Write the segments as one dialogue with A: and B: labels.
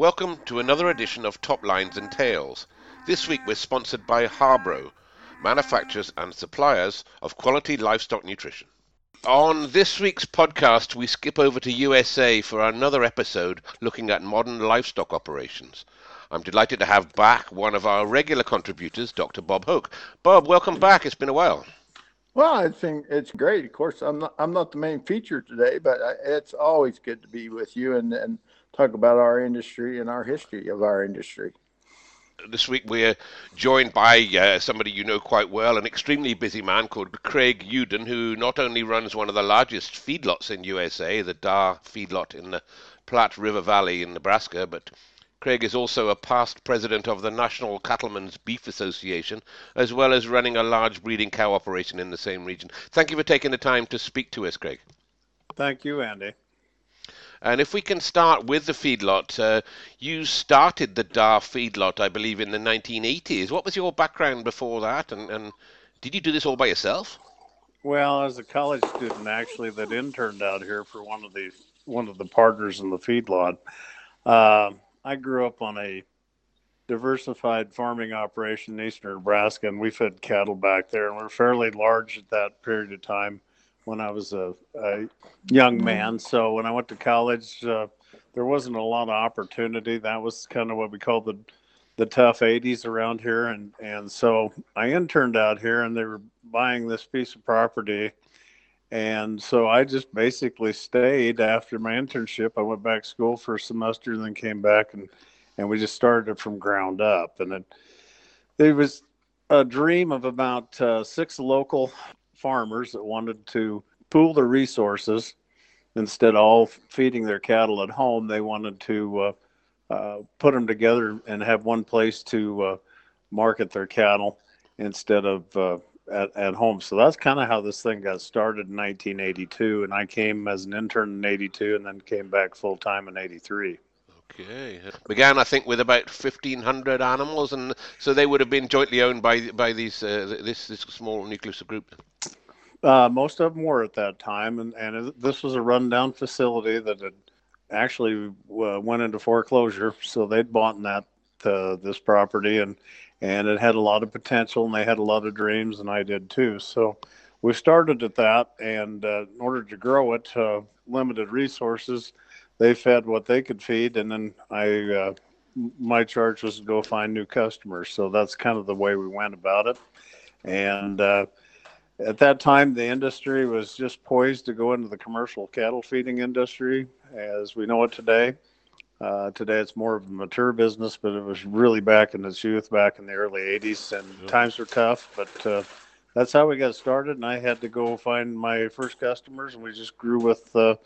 A: Welcome to another edition of Top Lines and Tails. This week we're sponsored by Harbro, manufacturers and suppliers of quality livestock nutrition. On this week's podcast, we skip over to USA for another episode looking at modern livestock operations. I'm delighted to have back one of our regular contributors, Dr. Bob Hoke. Bob, welcome back. It's been a while.
B: Well, I think it's great. Of course, I'm not I'm not the main feature today, but it's always good to be with you and and talk about our industry and our history of our industry.
A: This week we're joined by uh, somebody you know quite well, an extremely busy man called Craig Uden, who not only runs one of the largest feedlots in USA, the Darr feedlot in the Platte River Valley in Nebraska, but Craig is also a past president of the National Cattlemen's Beef Association, as well as running a large breeding cow operation in the same region. Thank you for taking the time to speak to us, Craig.
C: Thank you, Andy.
A: And if we can start with the feedlot, uh, you started the Darr feedlot, I believe, in the 1980s. What was your background before that, and, and did you do this all by yourself?
C: Well, as a college student, actually, that interned out here for one of the one of the partners in the feedlot. Uh, I grew up on a diversified farming operation in eastern Nebraska, and we fed cattle back there, and we we're fairly large at that period of time when I was a, a young mm-hmm. man. So when I went to college, uh, there wasn't a lot of opportunity. That was kind of what we call the the tough 80s around here and and so I interned out here and they were buying this piece of property and so I just basically stayed after my internship. I went back to school for a semester and then came back and and we just started it from ground up and it it was a dream of about uh, six local farmers that wanted to pool their resources instead of all feeding their cattle at home. They wanted to uh, uh, put them together and have one place to uh, market their cattle instead of uh, at, at home. So that's kind of how this thing got started in 1982. And I came as an intern in 82 and then came back full time in 83.
A: Okay. Began, I think, with about 1,500 animals, and so they would have been jointly owned by by these uh, this this small nucleus group.
C: Uh, most of them were at that time, and, and this was a rundown facility that had actually uh, went into foreclosure. So they'd bought that uh, this property, and and it had a lot of potential, and they had a lot of dreams, and I did too. So we started at that, and uh, in order to grow it, uh, limited resources, they fed what they could feed, and then I uh, my charge was to go find new customers. So that's kind of the way we went about it, and at that time, the industry was just poised to go into the commercial cattle feeding industry as we know it today. Uh, today, it's more of a mature business, but it was really back in its youth, back in the early 80s, and yeah. times were tough. But uh, that's how we got started, and I had to go find my first customers, and we just grew with uh,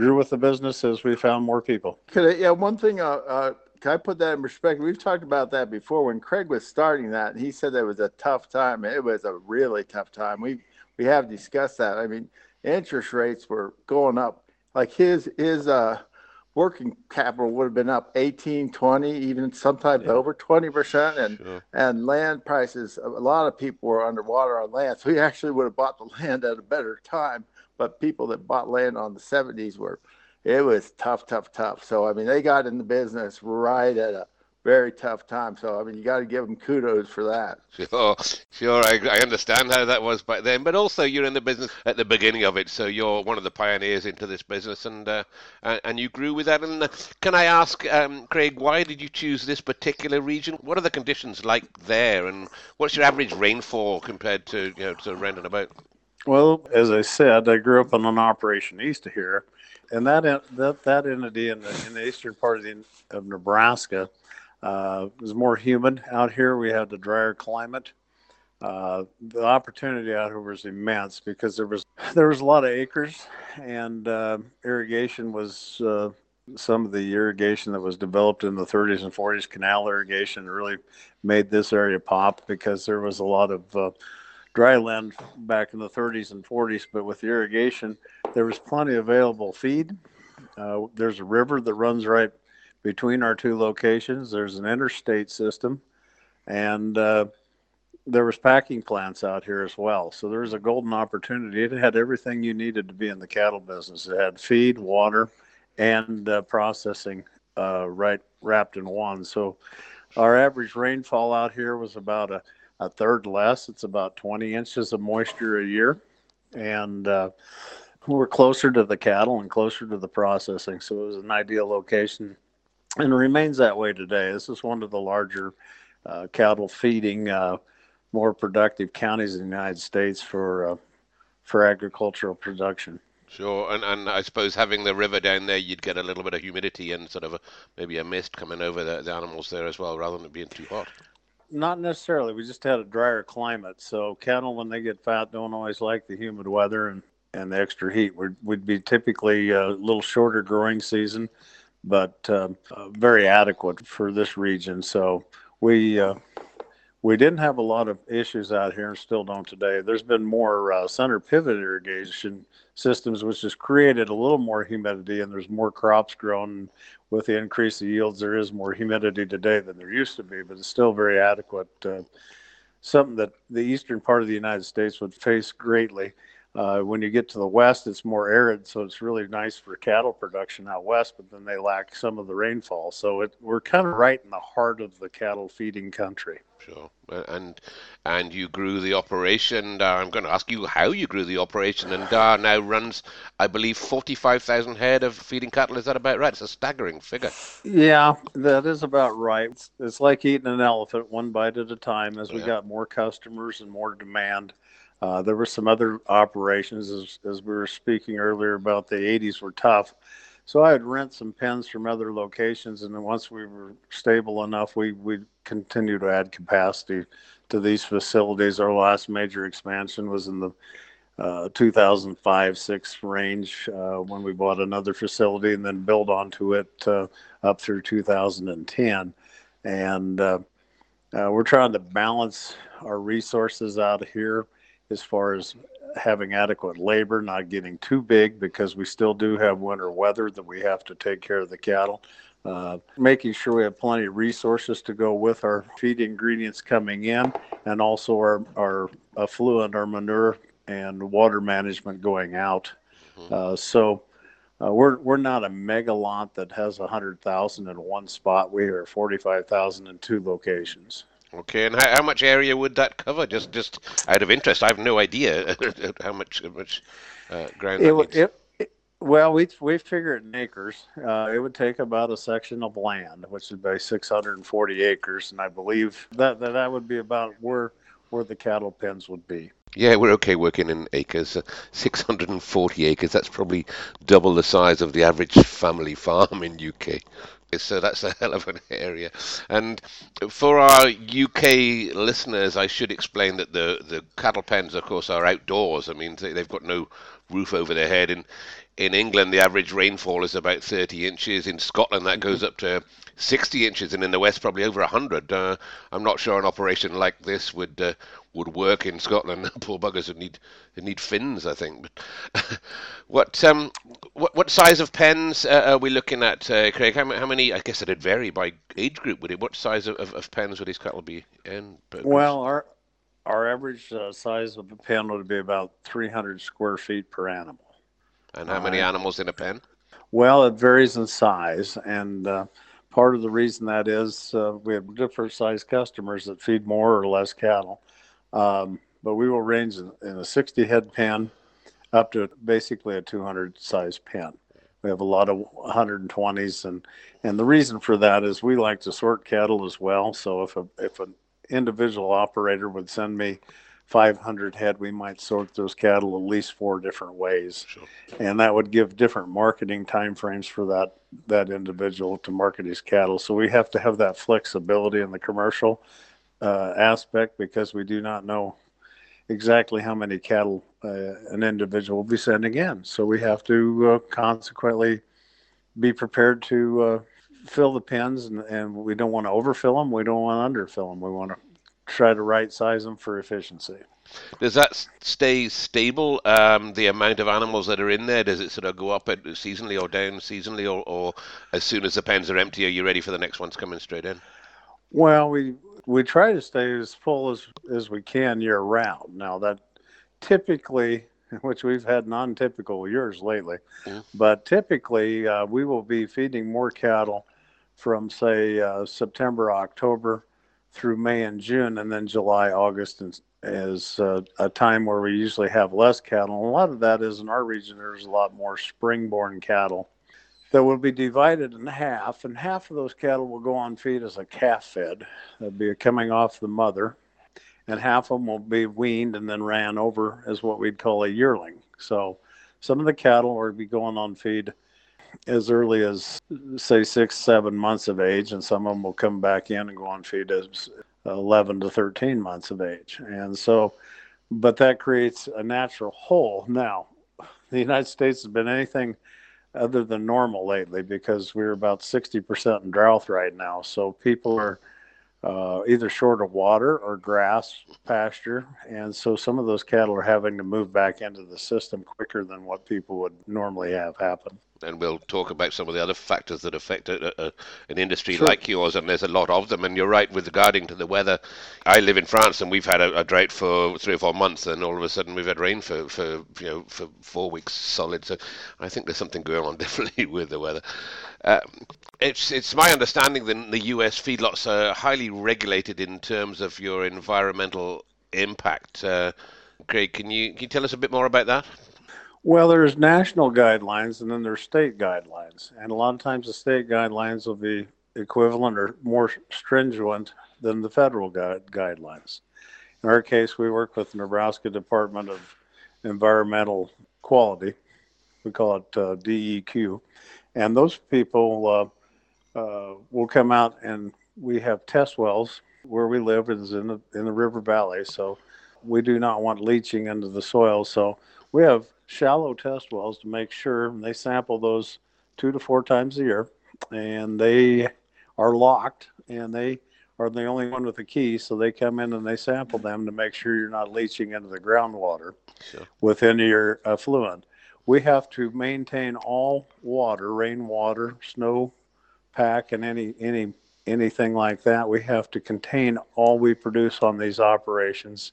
C: grew with the business as we found more people.
B: Could I, yeah, one thing uh, uh, can I put that in perspective? We've talked about that before. When Craig was starting that, he said that was a tough time. It was a really tough time. We we have discussed that. I mean, interest rates were going up. Like his his uh, working capital would have been up 18, 20, even sometimes yeah. over 20 percent, and sure. and land prices. A lot of people were underwater on land, so he actually would have bought the land at a better time. But people that bought land on the 70s were it was tough, tough, tough. So I mean, they got in the business right at a very tough time. So I mean, you got to give them kudos for that.
A: Sure, sure. I, I understand how that was back then, but also you're in the business at the beginning of it, so you're one of the pioneers into this business, and uh, and, you grew with that. And uh, can I ask, um, Craig, why did you choose this particular region? What are the conditions like there, and what's your average rainfall compared to you know to around and about?
C: Well, as I said, I grew up on an operation east of here and that that that entity in the in the eastern part of, the, of Nebraska uh, was more humid. Out here, we had the drier climate. Uh, the opportunity out here was immense because there was there was a lot of acres, and uh, irrigation was uh, some of the irrigation that was developed in the 30s and 40s. Canal irrigation really made this area pop because there was a lot of uh, dry land back in the 30s and 40s, but with irrigation, there was plenty available feed. Uh, there's a river that runs right between our two locations. There's an interstate system, and uh, there was packing plants out here as well. So there was a golden opportunity. It had everything you needed to be in the cattle business. It had feed, water, and uh, processing uh, right wrapped in one. So our average rainfall out here was about a, a third less. It's about 20 inches of moisture a year. And uh, we're closer to the cattle and closer to the processing. So it was an ideal location and remains that way today. This is one of the larger uh, cattle feeding, uh, more productive counties in the United States for uh, for agricultural production.
A: Sure, and and I suppose having the river down there, you'd get a little bit of humidity and sort of a, maybe a mist coming over the, the animals there as well, rather than it being too hot.
C: Not necessarily. We just had a drier climate, so cattle when they get fat don't always like the humid weather and and the extra heat. We'd, we'd be typically a little shorter growing season, but um, uh, very adequate for this region. So we uh, we didn't have a lot of issues out here and still don't today. There's been more uh, center pivot irrigation systems, which has created a little more humidity and there's more crops grown. With the increase of yields, there is more humidity today than there used to be, but it's still very adequate. Uh, something that the eastern part of the United States would face greatly. Uh, when you get to the west, it's more arid, so it's really nice for cattle production out west, but then they lack some of the rainfall. So it, we're kind of right in the heart of the cattle feeding country.
A: Sure, and and you grew the operation. Uh, I'm going to ask you how you grew the operation, and Darr now runs, I believe, forty-five thousand head of feeding cattle. Is that about right? It's a staggering figure.
C: Yeah, that is about right. It's, it's like eating an elephant, one bite at a time. As we yeah. got more customers and more demand, uh, there were some other operations, as, as we were speaking earlier about the 80s were tough. So I would rent some pens from other locations, and then once we were stable enough, we we continue to add capacity to these facilities. Our last major expansion was in the uh, 2005 6 range uh, when we bought another facility and then built onto it uh, up through 2010. And uh, uh, we're trying to balance our resources out here as far as having adequate labor, not getting too big because we still do have winter weather that we have to take care of the cattle. Uh, making sure we have plenty of resources to go with our feed ingredients coming in and also our, our effluent, our manure and water management going out. Mm-hmm. Uh, so uh, we're, we're not a mega lot that has 100,000 in one spot. We are 45,000 in two locations.
A: Okay, and how, how, much area would that cover? Just just out of interest, I have no idea how much how much uh, ground. It,
C: it, it, well, we we figure it in acres. Uh, it would take about a section of land, which would be 640 acres, and I believe that, that that would be about where where the cattle pens would be.
A: Yeah, we're okay working in acres. Uh, 640 acres. That's probably double the size of the average family farm in UK so that's a hell of an area. And for our UK listeners, I should explain that the, the cattle pens, of course, are outdoors. I mean, they've got no roof over their head. In in England, the average rainfall is about 30 inches. In Scotland, that goes up to 60 inches, and in the west, probably over 100. Uh, I'm not sure an operation like this would uh, would work in Scotland. Poor buggers would need would need fins, I think. But what um what what size of pens uh, are we looking at, uh, Craig? How, how, many? I guess it'd vary by age group. Would it? What size of, of, of pens would these cattle be in?
C: Well, our our average uh, size of a pen would be about 300 square feet per animal.
A: And how many animals in a pen?
C: Well, it varies in size, and uh, part of the reason that is uh, we have different size customers that feed more or less cattle. Um, but we will range in, in, a 60 head pen up to basically a 200 size pen. We have a lot of 120s, and and the reason for that is we like to sort cattle as well. So if a if an individual operator would send me 500 head, we might sort those cattle at least four different ways, sure. and that would give different marketing timeframes for that that individual to market his cattle. So we have to have that flexibility in the commercial uh, aspect because we do not know exactly how many cattle uh, an individual will be sending in. So we have to uh, consequently be prepared to uh, fill the pens, and, and we don't want to overfill them. We don't want to underfill them. We want to try to right size them for efficiency.
A: Does that stay stable? Um, the amount of animals that are in there, does it sort of go up seasonally or down seasonally, or, or as soon as the pens are empty, are you ready for the next ones coming straight in?
C: Well, we we try to stay as full as as we can year round. Now that typically, which we've had non-typical years lately, mm-hmm. but typically uh, we will be feeding more cattle from say uh, September, October through May and June, and then July, August is uh, a time where we usually have less cattle. And a lot of that is in our region. There's a lot more spring-born cattle that will be divided in half, and half of those cattle will go on feed as a calf fed. That'd be coming off the mother, and half of them will be weaned and then ran over as what we'd call a yearling. So some of the cattle will be going on feed as early as say six, seven months of age, and some of them will come back in and go on feed as 11 to 13 months of age. And so, but that creates a natural hole. Now, the United States has been anything other than normal lately because we're about 60% in drought right now. So people are uh, either short of water or grass pasture. And so some of those cattle are having to move back into the system quicker than what people would normally have happen
A: and we'll talk about some of the other factors that affect a, a, an industry sure. like yours, and there's a lot of them. And you're right with regarding to the weather. I live in France, and we've had a, a, drought for three or four months, and all of a sudden we've had rain for, for you know for four weeks solid. So I think there's something going on definitely with the weather. Um, it's it's my understanding that the U.S. feedlots are highly regulated in terms of your environmental impact. Uh, Craig, can you can you tell us a bit more about that?
C: Well, there's national guidelines and then there's state guidelines. And a lot of times the state guidelines will be equivalent or more stringent than the federal guide, guidelines. In our case, we work with the Nebraska Department of Environmental Quality. We call it uh, DEQ. And those people uh, uh, will come out and we have test wells where we live is in the, in the river valley. So we do not want leaching into the soil. So we have shallow test wells to make sure they sample those two to four times a year. And they are locked and they are the only one with the key so they come in and they sample them to make sure you're not leaching into the groundwater sure. within your effluent. We have to maintain all water rainwater snow pack and any any anything like that. We have to contain all we produce on these operations.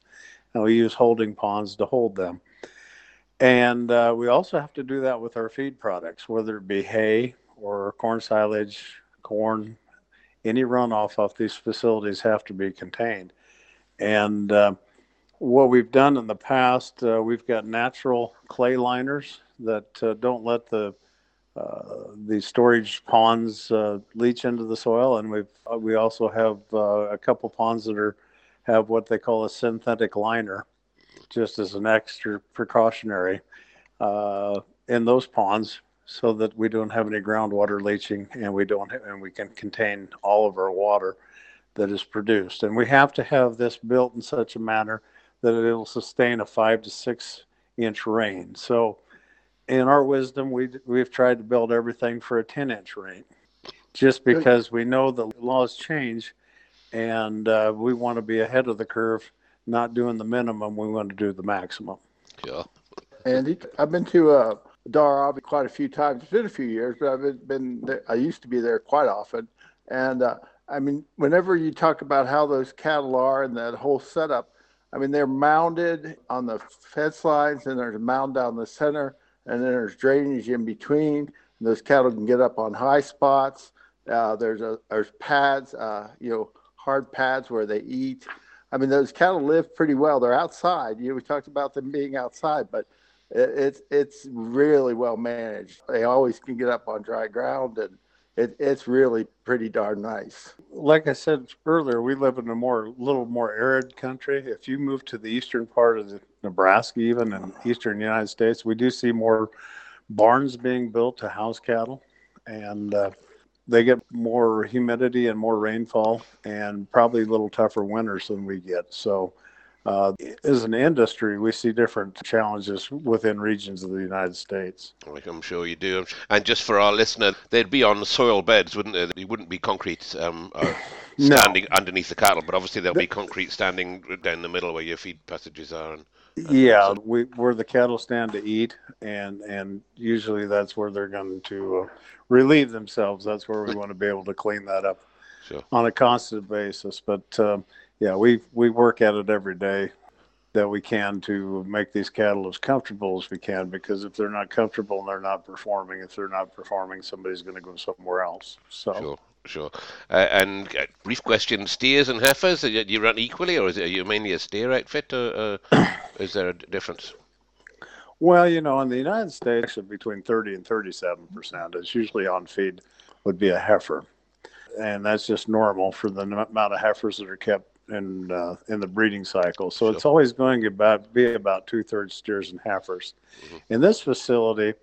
C: And we use holding ponds to hold them and uh, we also have to do that with our feed products, whether it be hay or corn silage, corn, any runoff off these facilities have to be contained. And uh, what we've done in the past, uh, we've got natural clay liners that uh, don't let the uh, the storage ponds uh, leach into the soil, and we've we also have a couple ponds that are have what they call a synthetic liner just as an extra precautionary uh, in those ponds so that we don't have any groundwater leaching and we don't have, and we can contain all of our water that is produced. And we have to have this built in such a manner that it'll sustain a five to six inch rain. So in our wisdom, we, we've tried to build everything for a 10 inch rain just because we know the laws change and uh, we want to be ahead of the curve not doing the minimum, we want to do the maximum.
A: Yeah.
B: Andy, I've been to uh, Darr quite a few times. It's been a few years, but I've been there, I used to be there quite often. And uh, I mean, whenever you talk about how those cattle are and that whole setup, I mean, they're mounded on the fence lines, and there's a mound down the center, and then there's drainage in between. And those cattle can get up on high spots. Uh, there's a there's pads, uh, you know, hard pads where they eat. I mean, those cattle live pretty well. They're outside. You know, we talked about them being outside, but it, it's it's really well managed. They always can get up on dry ground, and it, it's really pretty darn nice.
C: Like I said earlier, we live in a more little more arid country. If you move to the eastern part of Nebraska, even in eastern United States, we do see more barns being built to house cattle, and uh, they get more humidity and more rainfall and probably a little tougher winters than we get. So, uh, as an industry, we see different challenges within regions of the United States.
A: I'm sure you do. And just for our listener, they'd be on soil beds, wouldn't they? They wouldn't be concrete um, uh, standing no. underneath the cattle, but obviously there'll be concrete standing down the middle where your feed passages are. And,
C: yeah, we where the cattle stand to eat, and and usually that's where they're going to uh, relieve themselves. That's where we want to be able to clean that up sure. on a constant basis. But um, yeah, we we work at it every day. that we can to make these cattle as comfortable as we can because if they're not comfortable and they're not performing if they're not performing somebody's going to go somewhere else so
A: sure sure uh, and uh, brief question steers and heifers do you run equally or is it are you mainly a steer outfit or uh, is there a difference
C: well you know in the united states between 30 and 37 percent it's usually on feed would be a heifer and that's just normal for the amount of heifers that are kept in uh, in the breeding cycle. So sure. it's always going to about, be about two thirds steers and heifers. Mm-hmm. In this facility,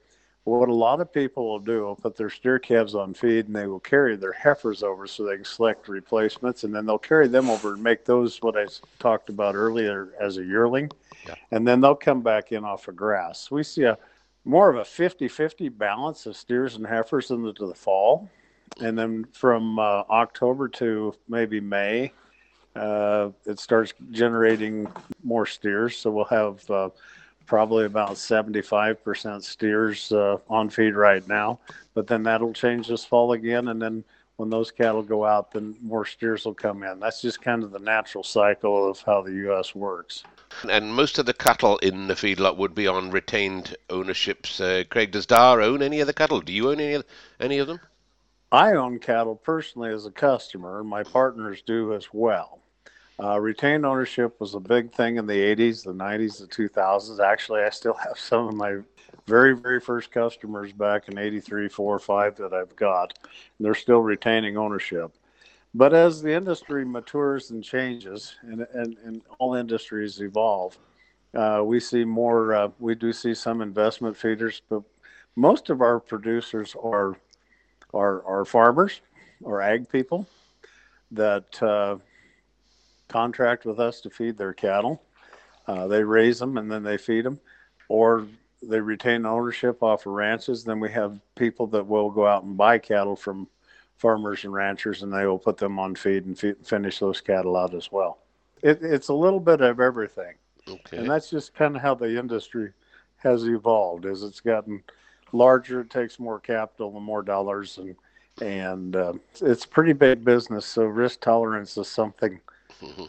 C: what a lot of people will do will put their steer calves on feed and they will carry their heifers over so they can select replacements and then they'll carry them over and make those what I talked about earlier as a yearling. Yeah. And then they'll come back in off of grass. We see a more of a 50-50 balance of steers and heifers into the fall. And then from uh, October to maybe May, uh, it starts generating more steers. So we'll have uh, probably about 75% steers uh, on feed right now. But then that'll change this fall again. And then when those cattle go out, then more steers will come in. That's just kind of the natural cycle of how the U.S. works.
A: And most of the cattle in the feedlot would be on retained ownerships. Uh, Craig, does Darr own any of the cattle? Do you own any of, any of them?
C: I own cattle personally as a customer. My partners do as well. Uh, retained ownership was a big thing in the 80s, the 90s, the 2000s. Actually, I still have some of my very, very first customers back in 83, 4, 5 that I've got. They're still retaining ownership. But as the industry matures and changes, and, and, and all industries evolve, uh, we see more, uh, we do see some investment feeders, but most of our producers are, are, are farmers or ag people that uh, contract with us to feed their cattle. Uh, they raise them and then they feed them, or they retain ownership off of ranches. Then we have people that will go out and buy cattle from farmers and ranchers, and they will put them on feed and feed, finish those cattle out as well. It, it's a little bit of everything, okay. and that's just kind of how the industry has evolved. As it's gotten larger, it takes more capital and more dollars, and and uh, it's pretty big business. So risk tolerance is something mm-hmm.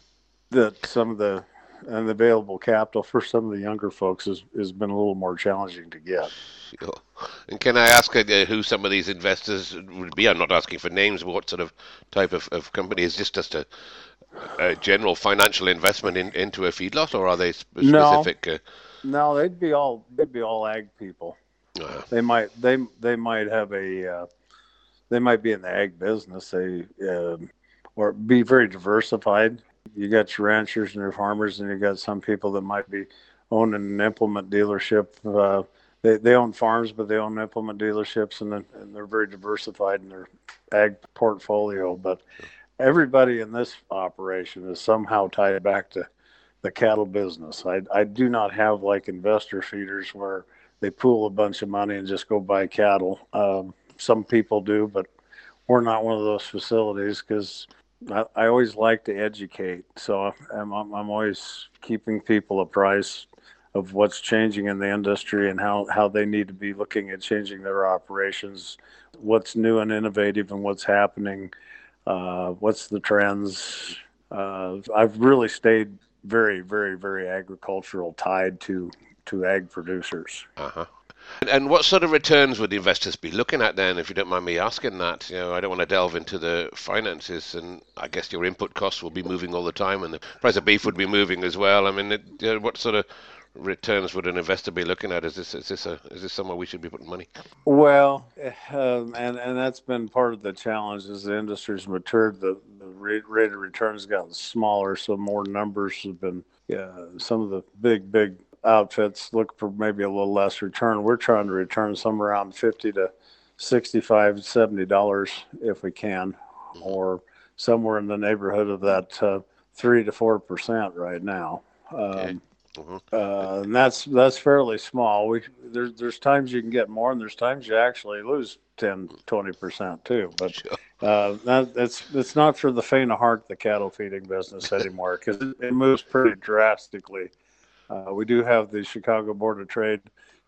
C: that some of the and the available capital for some of the younger folks has, has been a little more challenging to get.
A: Sure. And can I ask uh, who some of these investors would be? I'm not asking for names, but what sort of type of, of company? Is this just a, a general financial investment in, into a feedlot, or are they specific?
C: No, uh... no they'd be all they'd be all ag people. Uh-huh. They might they they might have a uh, they might be in the ag business. They um, or be very diversified. You got your ranchers and your farmers, and you got some people that might be owning an implement dealership. Uh, they, they own farms, but they own implement dealerships, and, and they're very diversified in their ag portfolio. But everybody in this operation is somehow tied back to the cattle business. I, I do not have like investor feeders where they pool a bunch of money and just go buy cattle. Um, some people do, but we're not one of those facilities because I, I always like to educate, so I'm, I'm, I'm always keeping people apprised of what's changing in the industry and how, how they need to be looking at changing their operations, what's new and innovative and what's happening, uh, what's the trends. Uh, I've really stayed very, very, very agricultural tied to to ag producers.
A: Uh-huh. And what sort of returns would investors be looking at then, if you don't mind me asking that? You know, I don't want to delve into the finances, and I guess your input costs will be moving all the time, and the price of beef would be moving as well. I mean, it, you know, what sort of returns would an investor be looking at? Is this is this a is this somewhere we should be putting money?
C: Well, um, and and that's been part of the challenge as the industry's matured. The, the rate, rate of returns gotten smaller, so more numbers have been. Yeah, some of the big big outfits look for maybe a little less return. We're trying to return somewhere around 50 to 65, 70 dollars if we can, mm-hmm. or somewhere in the neighborhood of that uh, three to four percent right now. Um, mm-hmm. uh, and that's that's fairly small. We there's there's times you can get more, and there's times you actually lose 10, 20 percent too. But uh, that, it's it's not for the faint of heart the cattle feeding business anymore because it, it moves pretty drastically uh, we do have the Chicago Board of Trade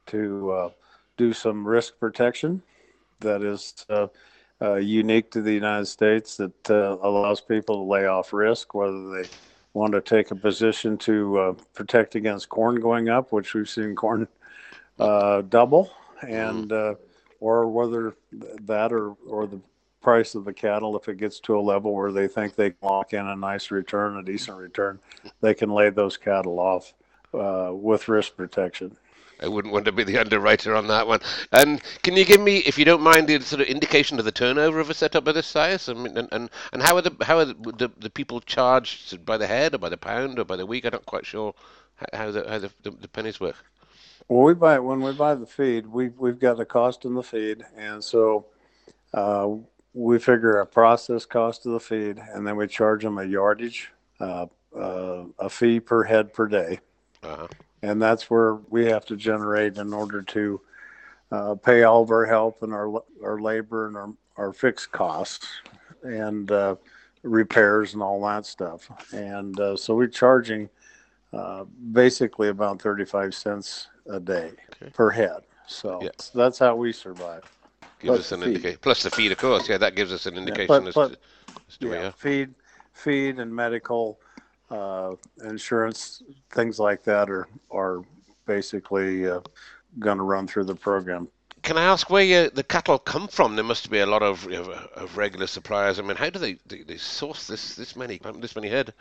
C: to uh, do some risk protection that is uh, uh unique to the United States that uh, allows people to lay off risk, whether they want to take a position to uh, protect against corn going up, which we've seen corn uh, double, and uh, or whether that or or the price of the cattle, if it gets to a level where they think they can lock in a nice return, a decent return, they can lay those cattle off uh, with risk protection.
A: I wouldn't want to be the underwriter on that one. And can you give me, if you don't mind, the sort of indication of the turnover of a setup of this size? I mean, and, and, and how are the how are the, the, the people charged by the head or by the pound or by the week? I'm not quite sure how the how the, the, the pennies work.
C: Well, we buy when we buy the feed, we we've got the cost in the feed, and so uh, we figure a process cost of the feed, and then we charge them a yardage, uh, uh, a fee per head per day. Uh-huh and that's where we have to generate in order to uh, pay all of our help and our our labor and our, our fixed costs and uh, repairs and all that stuff. And uh, so we're charging uh, basically about 35 cents a day okay. per head. So that's how we survive.
A: Gives Plus us an indication. Plus the feed, of course. Yeah, that gives us an indication yeah, but, but, as to, as to
C: yeah, feed, feed and medical uh, insurance, things like that are are basically uh, going to run through the program.
A: Can I ask where you, the cattle come from? There must be a lot of, of, of regular suppliers. I mean, how do they, they, they source this this many this many head?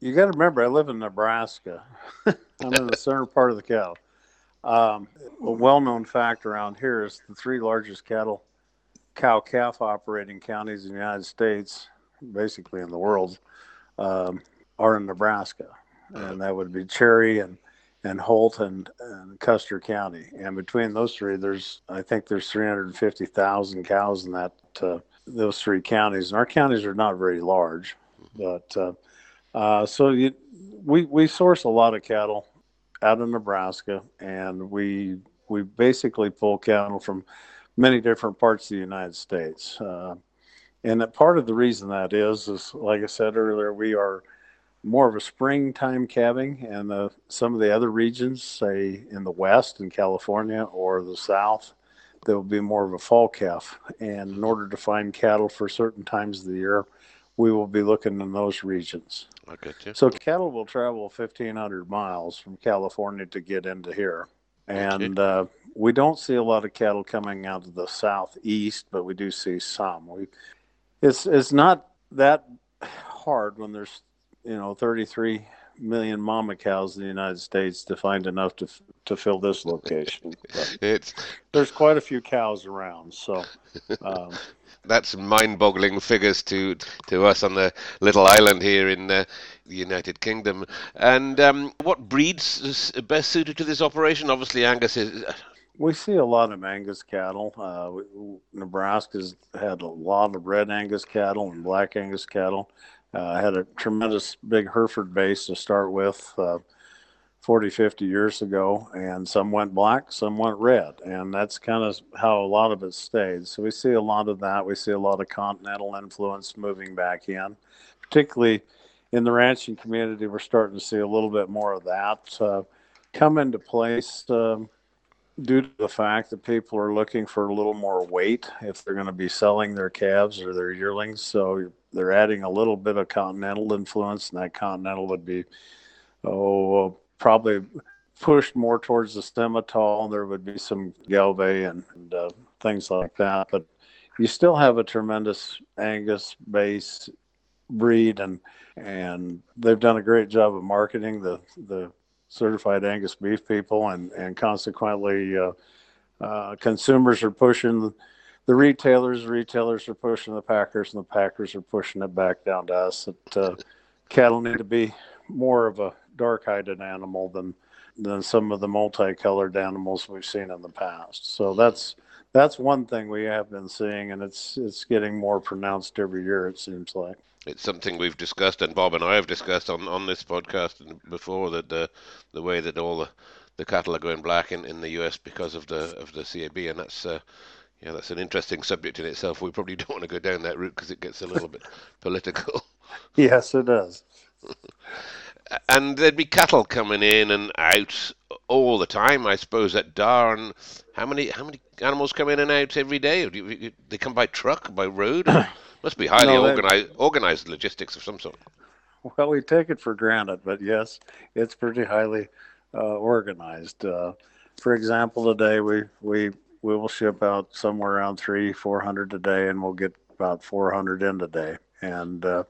C: You got to remember, I live in Nebraska. I'm in the center part of the cattle. Um, a well-known fact around here is the three largest cattle cow calf operating counties in the United States, basically in the world, um, are in Nebraska, and that would be Cherry and and Holt and, and Custer County. And between those three, there's I think there's 350,000 cows in that uh, those three counties. And our counties are not very large, but uh, uh, so you, we we source a lot of cattle out of Nebraska, and we we basically pull cattle from many different parts of the United States. Uh, and that part of the reason that is is like I said earlier, we are more of a springtime calving, and the, some of the other regions, say in the west in California or the south, there will be more of a fall calf. And in order to find cattle for certain times of the year, we will be looking in those regions.
A: Okay.
C: So cattle will travel 1,500 miles from California to get into here, and uh, we don't see a lot of cattle coming out of the southeast, but we do see some. We, it's it's not that hard when there's you know 33 million mama cows in the United States to find enough to to fill this location. it's there's quite a few cows around, so. Um,
A: That's mind-boggling figures to to us on the little island here in uh, the United Kingdom. And um, what breeds is best suited to this operation? Obviously, Angus is. Uh,
C: we see a lot of Angus cattle. Uh, Nebraska's had a lot of red Angus cattle and black Angus cattle. Uh, had a tremendous big Hereford base to start with uh, 40, 50 years ago, and some went black, some went red, and that's kind of how a lot of it stayed. So we see a lot of that. We see a lot of continental influence moving back in, particularly in the ranching community. We're starting to see a little bit more of that uh, come into place. Um, due to the fact that people are looking for a little more weight if they're going to be selling their calves or their yearlings. So they're adding a little bit of continental influence, and that continental would be, oh, probably pushed more towards the Simmental. There would be some Gelbvieh and, and uh, things like that, but you still have a tremendous Angus base breed, and and they've done a great job of marketing the the certified Angus beef people, and and consequently, uh, uh, consumers are pushing the retailers, retailers are pushing the packers, and the packers are pushing it back down to us. That uh, cattle need to be more of a dark-hided animal than than some of the multicolored animals we've seen in the past. So that's that's one thing we have been seeing, and it's it's getting more pronounced every year. It seems like
A: it's something we've discussed, and Bob and I have discussed on, on this podcast before that the the way that all the, the cattle are going black in, in the US because of the of the CAB, and that's uh, yeah, that's an interesting subject in itself. We probably don't want to go down that route because it gets a little bit political.
C: Yes, it does.
A: and there'd be cattle coming in and out all the time, I suppose, at Darr. how many how many animals come in and out every day? Do you, they come by truck, by road? Must be highly no, organized, organized logistics of some sort.
C: well, we take it for granted, but yes, it's pretty highly uh, organized. Uh, for example, today we we we will ship out somewhere around three, four hundred a day, and we'll get about four hundred in a day, and uh,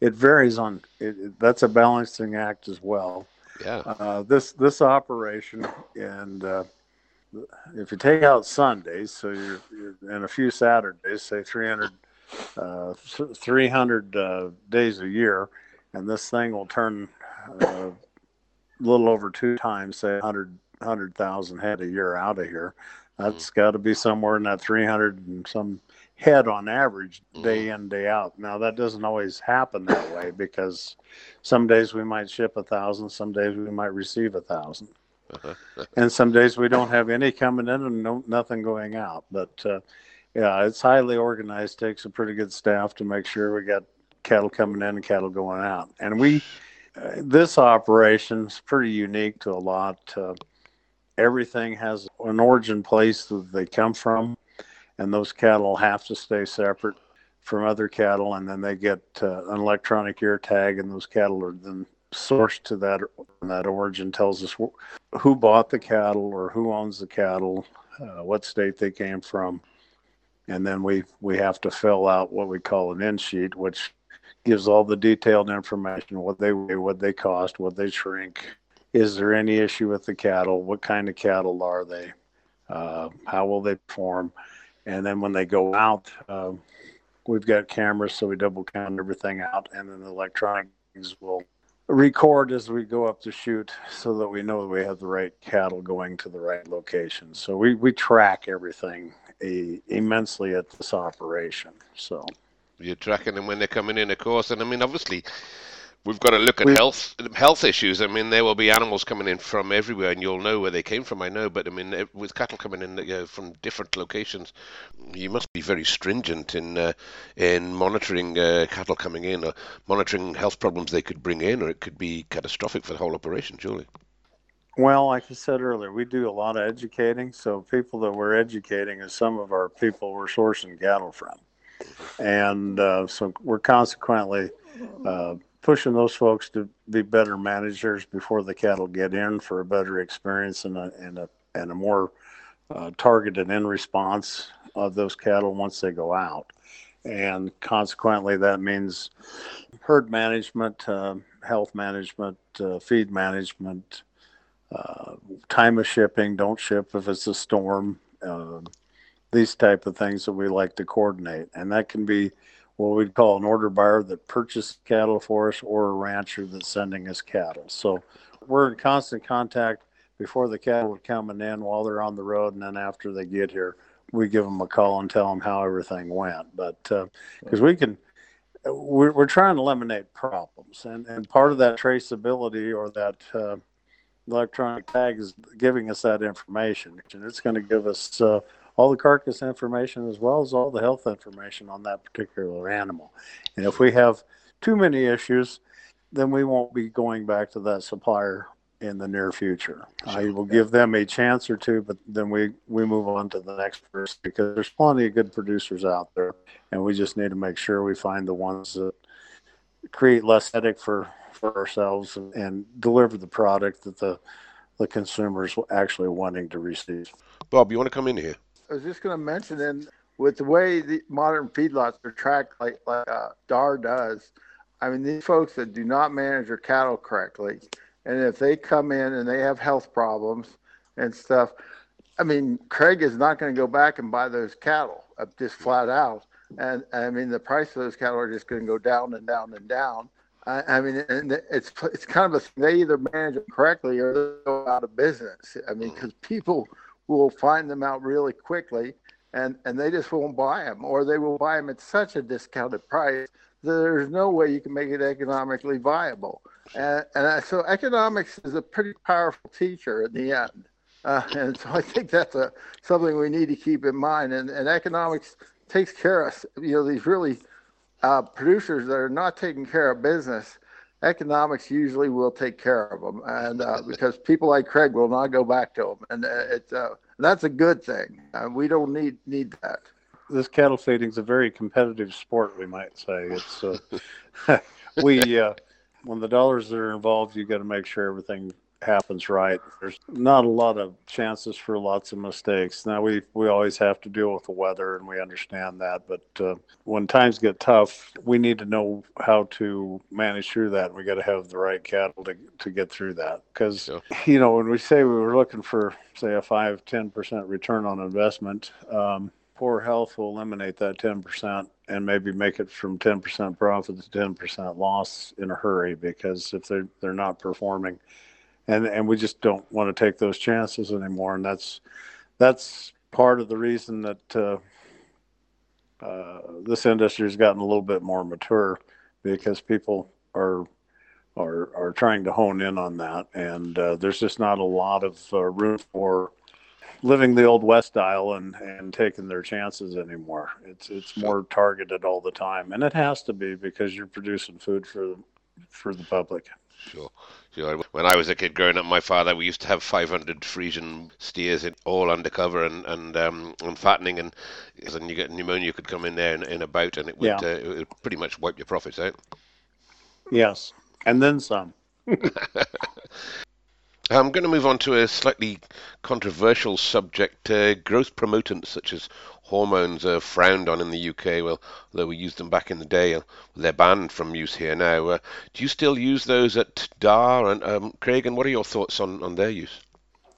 C: it varies on. It, that's a balancing act as well.
A: Yeah.
C: Uh, this this operation and uh, if you take out Sundays, so you're, you're in a few Saturdays, say 300, uh, 300 uh, days a year, and this thing will turn uh, a little over two times, say 100 100,000 head a year out of here. That's mm-hmm. got to be somewhere in that 300 and some head on average day mm-hmm. in day out. Now that doesn't always happen that way because some days we might ship a thousand, some days we might receive a thousand. and some days we don't have any coming in and no, nothing going out. But uh, yeah, it's highly organized. Takes a pretty good staff to make sure we got cattle coming in and cattle going out. And we, uh, this operation is pretty unique to a lot. Uh, everything has an origin place that they come from, and those cattle have to stay separate from other cattle, and then they get uh, an electronic ear tag, and those cattle are then sourced to that that origin tells us who bought the cattle or who owns the cattle, uh, what state they came from, and then we we have to fill out what we call an in sheet, which gives all the detailed information: what they weigh, what they cost, what they shrink. Is there any issue with the cattle? What kind of cattle are they? Uh, how will they perform? And then when they go out, uh, we've got cameras, so we double count everything out, and then the electronics will record as we go up the chute so that we know we have the right cattle going to the right location. So we, we track everything a, immensely at this operation. So
A: you're tracking them when they're coming in, of course. And I mean, obviously, we've got to look at we, health health issues. I mean, there will be animals coming in from everywhere, and you'll know where they came from. I know, but I mean, with cattle coming in you know, from different locations, you must be very stringent in uh, in monitoring uh, cattle coming in, or monitoring health problems they could bring in, or it could be catastrophic for the whole operation. Surely.
C: Well, like I said earlier, we do a lot of educating. So people that we're educating is some of our people we're sourcing cattle from, and uh, so we're consequently uh, pushing those folks to be better managers before the cattle get in for a better experience and a and a and a more uh, targeted in response of those cattle once they go out. And consequently, that means herd management, uh, health management, uh, feed management, uh, time of shipping, don't ship if it's a storm, um, these type of things that we like to coordinate. And that can be what we'd call an order buyer that purchased cattle for us or a rancher that's sending us cattle. So we're in constant contact. Before the cattle are coming in while they're on the road and then after they get here we give them a call and tell them how everything went. But because uh, we can we're, we're trying to eliminate problems and, and part of that traceability or that uh, electronic tag is giving us that information and it's going to give us uh, all the carcass information as well as all the health information on that particular animal. And if we have too many issues, then we won't be going back to that supplier in the near future. Sure. I will give them a chance or two, but then we, we move on to the next person because there's plenty of good producers out there, and we just need to make sure we find the ones that create less headache for, for ourselves and, and deliver the product that the the consumers are actually wanting to receive.
A: Bob, you want to come in here?
B: I was just going to mention, then with the way the modern feedlots are tracked, like like uh, Darr does, I mean these folks that do not manage their cattle correctly, and if they come in and they have health problems and stuff, I mean Craig is not going to go back and buy those cattle just flat out, and I mean the price of those cattle are just going to go down and down and down. I, I mean, and it's it's kind of a they either manage it correctly or they go out of business. I mean, because people will find them out really quickly and, and they just won't buy them or they will buy them at such a discounted price that there's no way you can make it economically viable. And, and so economics is a pretty powerful teacher in the end. Uh, and so I think that's a, something we need to keep in mind. And, and economics takes care of, you know, these really uh, producers that are not taking care of business economics usually will take care of them, and uh, because people like Craig will not go back to them, and uh, it's uh, that's a good thing. Uh, we don't need need that.
C: This cattle feeding is a very competitive sport, we might say. It's uh, we uh, when the dollars are involved, you got to make sure everything happens right. There's not a lot of chances for lots of mistakes. Now we we always have to deal with the weather, and we understand that. But uh, when times get tough, we need to know how to manage through that. We got to have the right cattle to to get through that. Because yeah. you know when we say we were looking for say a five ten percent return on investment. Um, poor health will eliminate that 10% and maybe make it from 10% profit to 10% loss in a hurry because if they're, they're not performing and and we just don't want to take those chances anymore. And that's that's part of the reason that uh, uh, this industry has gotten a little bit more mature because people are are are trying to hone in on that, and uh, there's just not a lot of uh, room for living the old west style and and taking their chances anymore. It's it's more targeted all the time, and it has to be because you're producing food for for the public.
A: Sure. Sure. When I was a kid growing up, my father, we used to have 500 Friesian steers in, all undercover and and um, and fattening, and then you get pneumonia could come in there in, in a bout, and it would, yeah. uh, it would pretty much wipe your profits out.
C: Yes, and then some.
A: I'm going to move on to a slightly controversial subject. Uh, growth promotants such as hormones are frowned on in the UK. Well, although we used them back in the day, uh, they're banned from use here now. Uh, do you still use those at Darr? And um, Craig, and what are your thoughts on, on their use?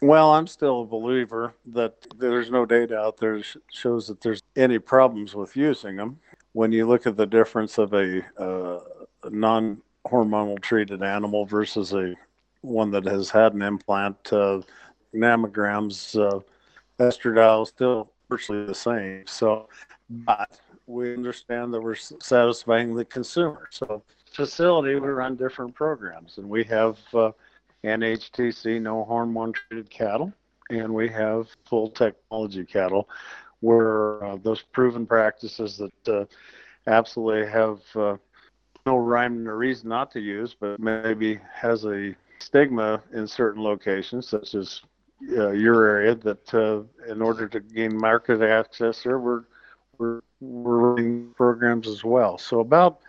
C: Well, I'm still a believer that there's no data out there that shows that there's any problems with using them. When you look at the difference of a, uh, non hormonal treated animal versus a one that has had an implant, uh, nanograms, uh, estradiol still virtually the same. So, but we understand that we're satisfying the consumer. So, facility we run different programs, and we have uh, NHTC, no hormone treated cattle, and we have full technology cattle, where uh, those proven practices that uh, absolutely have uh, no rhyme or reason not to use, but maybe has a stigma in certain locations, such as uh, your area, that uh, in order to gain market access there, we're, we're, we're running programs as well. So about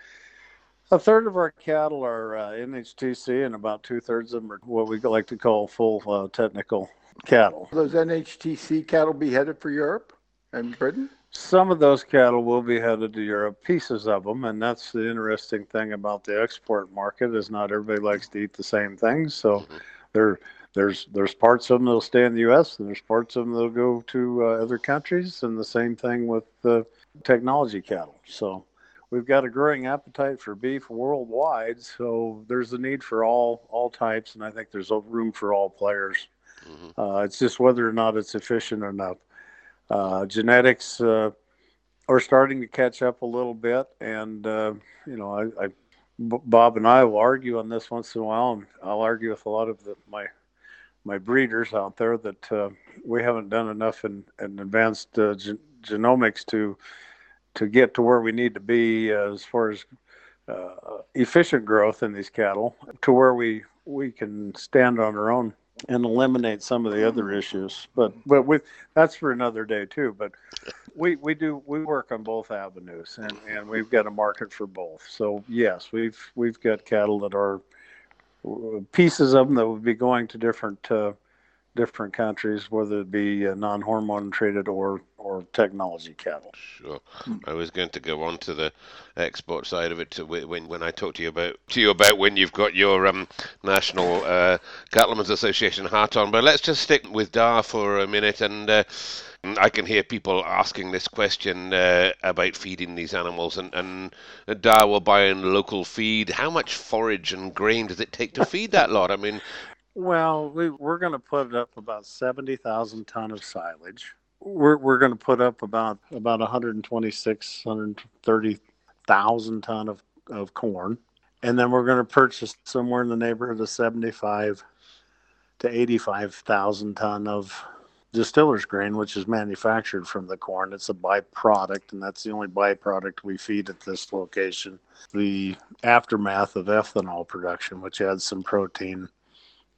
C: a third of our cattle are uh, NHTC, and about two thirds of them are what we like to call full uh, technical cattle.
B: Those NHTC cattle be headed for Europe and Britain?
C: Some of those cattle will be headed to Europe, pieces of them, and that's the interesting thing about the export market is not everybody likes to eat the same things. So mm-hmm. there, there's there's parts of them that'll stay in the U.S. and there's parts of them that'll go to uh, other countries, and the same thing with the technology cattle. So we've got a growing appetite for beef worldwide. So there's a need for all all types, and I think there's room for all players. Mm-hmm. Uh, it's just whether or not it's efficient enough. Uh, genetics uh, are starting to catch up a little bit, and uh, you know, I, I, Bob and I will argue on this once in a while, and I'll argue with a lot of the, my my breeders out there that uh, we haven't done enough in, in advanced uh, gen- genomics to to get to where we need to be as far as uh, efficient growth in these cattle to where we we can stand on our own and eliminate some of the other issues. But but we that's for another day too. But we we do we work on both avenues, and and we've got a market for both. So yes, we've we've got cattle that are pieces of them that would be going to different. Uh, different countries, whether it be uh, non-hormone treated or or technology cattle.
A: Sure, I was going to go on to the export side of it to when when I talk to you about to you about when you've got your um, National uh, Cattlemen's Association hat on, but let's just stick with Darr for a minute and. Uh, I can hear people asking this question uh, about feeding these animals, and, and Darr will buy in local feed. How much forage and grain does it take to feed that lot? I mean,
C: well, we, we're going to put up about 70,000 ton of silage. We're, we're going to put up about about 126, 130,000 ton of, of corn. And then we're going to purchase somewhere in the neighborhood of 75 to 85,000 ton of distiller's grain, which is manufactured from the corn. It's a byproduct, and that's the only byproduct we feed at this location. The aftermath of ethanol production, which adds some protein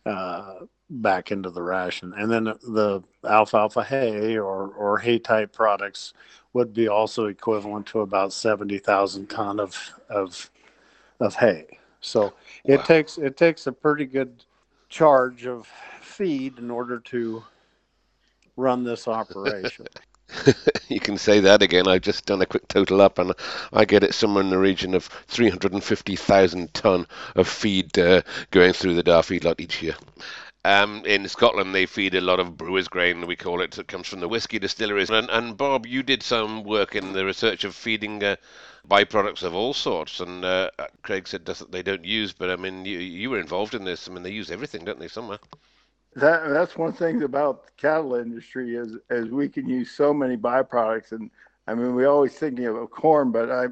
C: uh, back into the ration. And then the alfalfa hay or, or hay type products would be also equivalent to about 70,000 ton of, of, of hay. So it wow. takes it takes a pretty good charge of feed in order to run this operation.
A: you can say that again. I've just done a quick total up, and I get it somewhere in the region of 350,000 ton of feed uh, going through the Darr feedlot each year. Um, in Scotland, they feed a lot of brewer's grain, we call it, that comes from the whiskey distilleries. And, and Bob, you did some work in the research of feeding uh, byproducts of all sorts. And uh, Craig said that they don't use, but I mean, you, you were involved in this. I mean, they use everything, don't they, somewhere?
B: That that's one thing about the cattle industry is is we can use so many byproducts, and I mean, we always thinking of corn, but I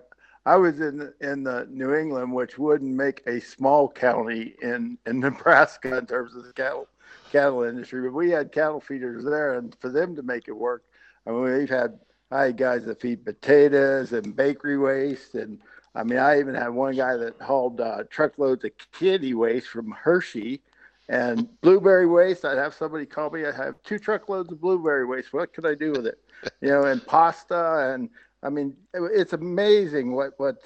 B: I was in in the New England, which wouldn't make a small county in in Nebraska in terms of the cattle cattle industry, but we had cattle feeders there, and for them to make it work, I mean, we've had I had guys that feed potatoes and bakery waste, and I mean, I even had one guy that hauled uh, truckloads of kitty waste from Hershey and blueberry waste. I'd have somebody call me. I have two truckloads of blueberry waste. What could I do with it? You know, and pasta and I mean, it's amazing what what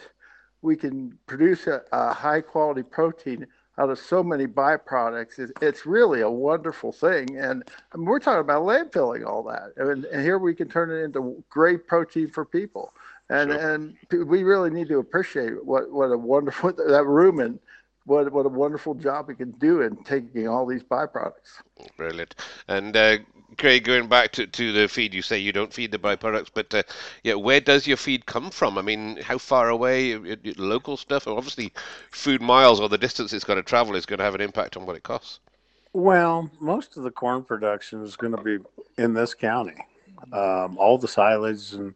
B: we can produce a, a high quality protein out of so many byproducts. It's, it's really a wonderful thing, and I mean, we're talking about landfilling all that, and, and, here we can turn it into great protein for people. And sure. and we really need to appreciate what what a wonderful that rumen what what a wonderful job we can do in taking all these byproducts.
A: Brilliant. And uh, Craig, going back to, to the feed, you say you don't feed the byproducts, but uh, yeah, where does your feed come from? I mean, how far away? Local stuff? Obviously, food miles or the distance it's going to travel is going to have an impact on what it costs.
C: Well, most of the corn production is going to be in this county. Um, all the silage and